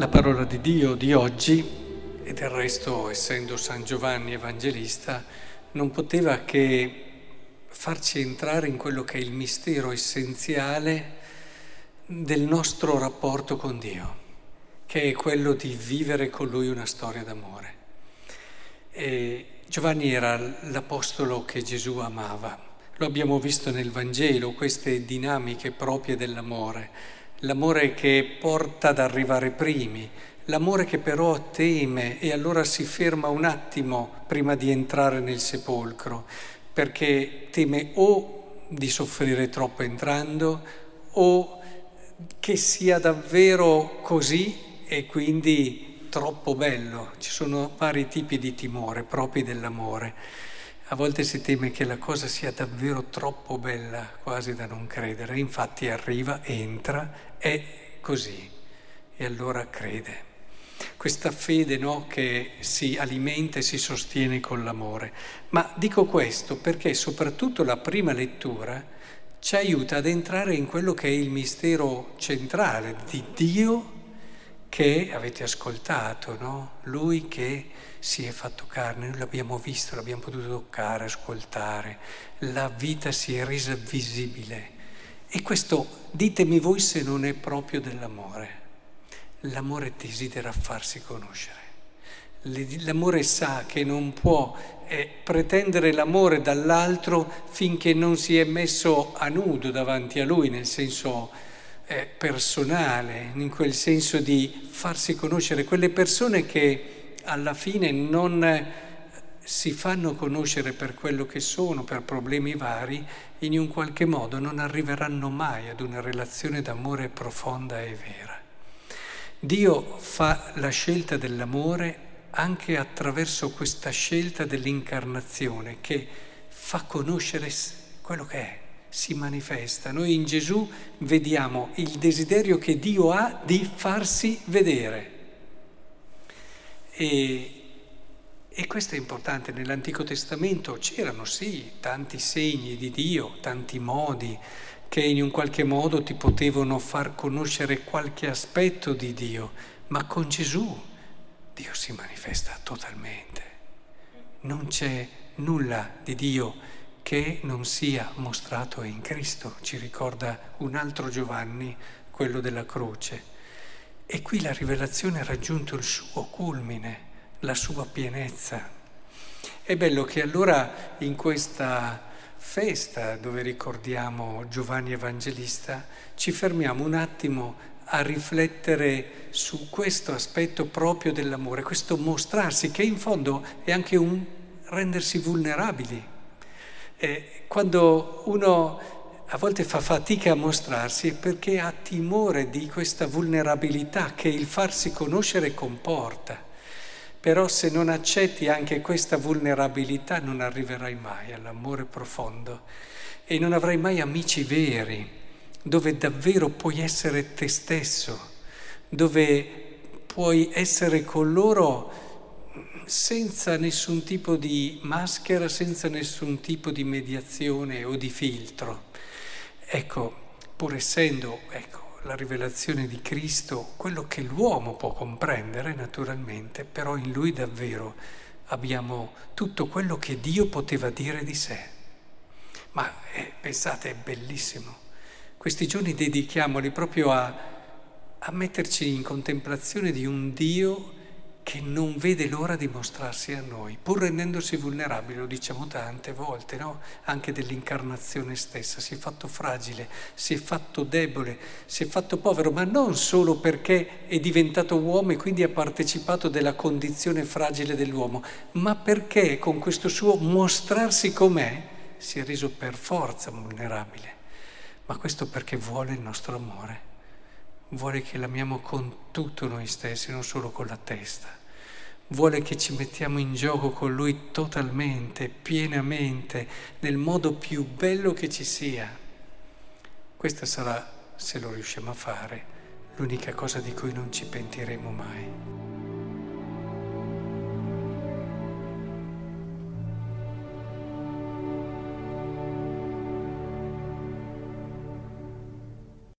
La parola di Dio di oggi, e del resto essendo San Giovanni Evangelista, non poteva che farci entrare in quello che è il mistero essenziale del nostro rapporto con Dio, che è quello di vivere con Lui una storia d'amore. E Giovanni era l'apostolo che Gesù amava. Lo abbiamo visto nel Vangelo, queste dinamiche proprie dell'amore l'amore che porta ad arrivare primi, l'amore che però teme e allora si ferma un attimo prima di entrare nel sepolcro, perché teme o di soffrire troppo entrando o che sia davvero così e quindi troppo bello. Ci sono vari tipi di timore propri dell'amore. A volte si teme che la cosa sia davvero troppo bella, quasi da non credere. Infatti arriva, entra, è così e allora crede. Questa fede no, che si alimenta e si sostiene con l'amore. Ma dico questo perché soprattutto la prima lettura ci aiuta ad entrare in quello che è il mistero centrale di Dio che avete ascoltato, no? Lui che si è fatto carne, noi l'abbiamo visto, l'abbiamo potuto toccare, ascoltare, la vita si è resa visibile. E questo, ditemi voi se non è proprio dell'amore. L'amore desidera farsi conoscere. L'amore sa che non può eh, pretendere l'amore dall'altro finché non si è messo a nudo davanti a lui, nel senso eh, personale, in quel senso di farsi conoscere quelle persone che alla fine non si fanno conoscere per quello che sono, per problemi vari, in un qualche modo non arriveranno mai ad una relazione d'amore profonda e vera. Dio fa la scelta dell'amore anche attraverso questa scelta dell'incarnazione che fa conoscere quello che è si manifesta. Noi in Gesù vediamo il desiderio che Dio ha di farsi vedere. E, e questo è importante. Nell'Antico Testamento c'erano sì tanti segni di Dio, tanti modi che in un qualche modo ti potevano far conoscere qualche aspetto di Dio, ma con Gesù Dio si manifesta totalmente. Non c'è nulla di Dio che non sia mostrato in Cristo, ci ricorda un altro Giovanni, quello della croce. E qui la rivelazione ha raggiunto il suo culmine, la sua pienezza. È bello che allora in questa festa dove ricordiamo Giovanni Evangelista ci fermiamo un attimo a riflettere su questo aspetto proprio dell'amore, questo mostrarsi che in fondo è anche un rendersi vulnerabili eh, quando uno a volte fa fatica a mostrarsi è perché ha timore di questa vulnerabilità che il farsi conoscere comporta. Però se non accetti anche questa vulnerabilità non arriverai mai all'amore profondo e non avrai mai amici veri, dove davvero puoi essere te stesso, dove puoi essere con loro senza nessun tipo di maschera, senza nessun tipo di mediazione o di filtro. Ecco, pur essendo ecco, la rivelazione di Cristo quello che l'uomo può comprendere naturalmente, però in lui davvero abbiamo tutto quello che Dio poteva dire di sé. Ma eh, pensate, è bellissimo. Questi giorni dedichiamoli proprio a, a metterci in contemplazione di un Dio che non vede l'ora di mostrarsi a noi, pur rendendosi vulnerabile, lo diciamo tante volte, no? anche dell'incarnazione stessa, si è fatto fragile, si è fatto debole, si è fatto povero, ma non solo perché è diventato uomo e quindi ha partecipato della condizione fragile dell'uomo, ma perché con questo suo mostrarsi com'è si è reso per forza vulnerabile. Ma questo perché vuole il nostro amore vuole che l'amiamo con tutto noi stessi, non solo con la testa. Vuole che ci mettiamo in gioco con Lui totalmente, pienamente, nel modo più bello che ci sia. Questa sarà, se lo riusciamo a fare, l'unica cosa di cui non ci pentiremo mai.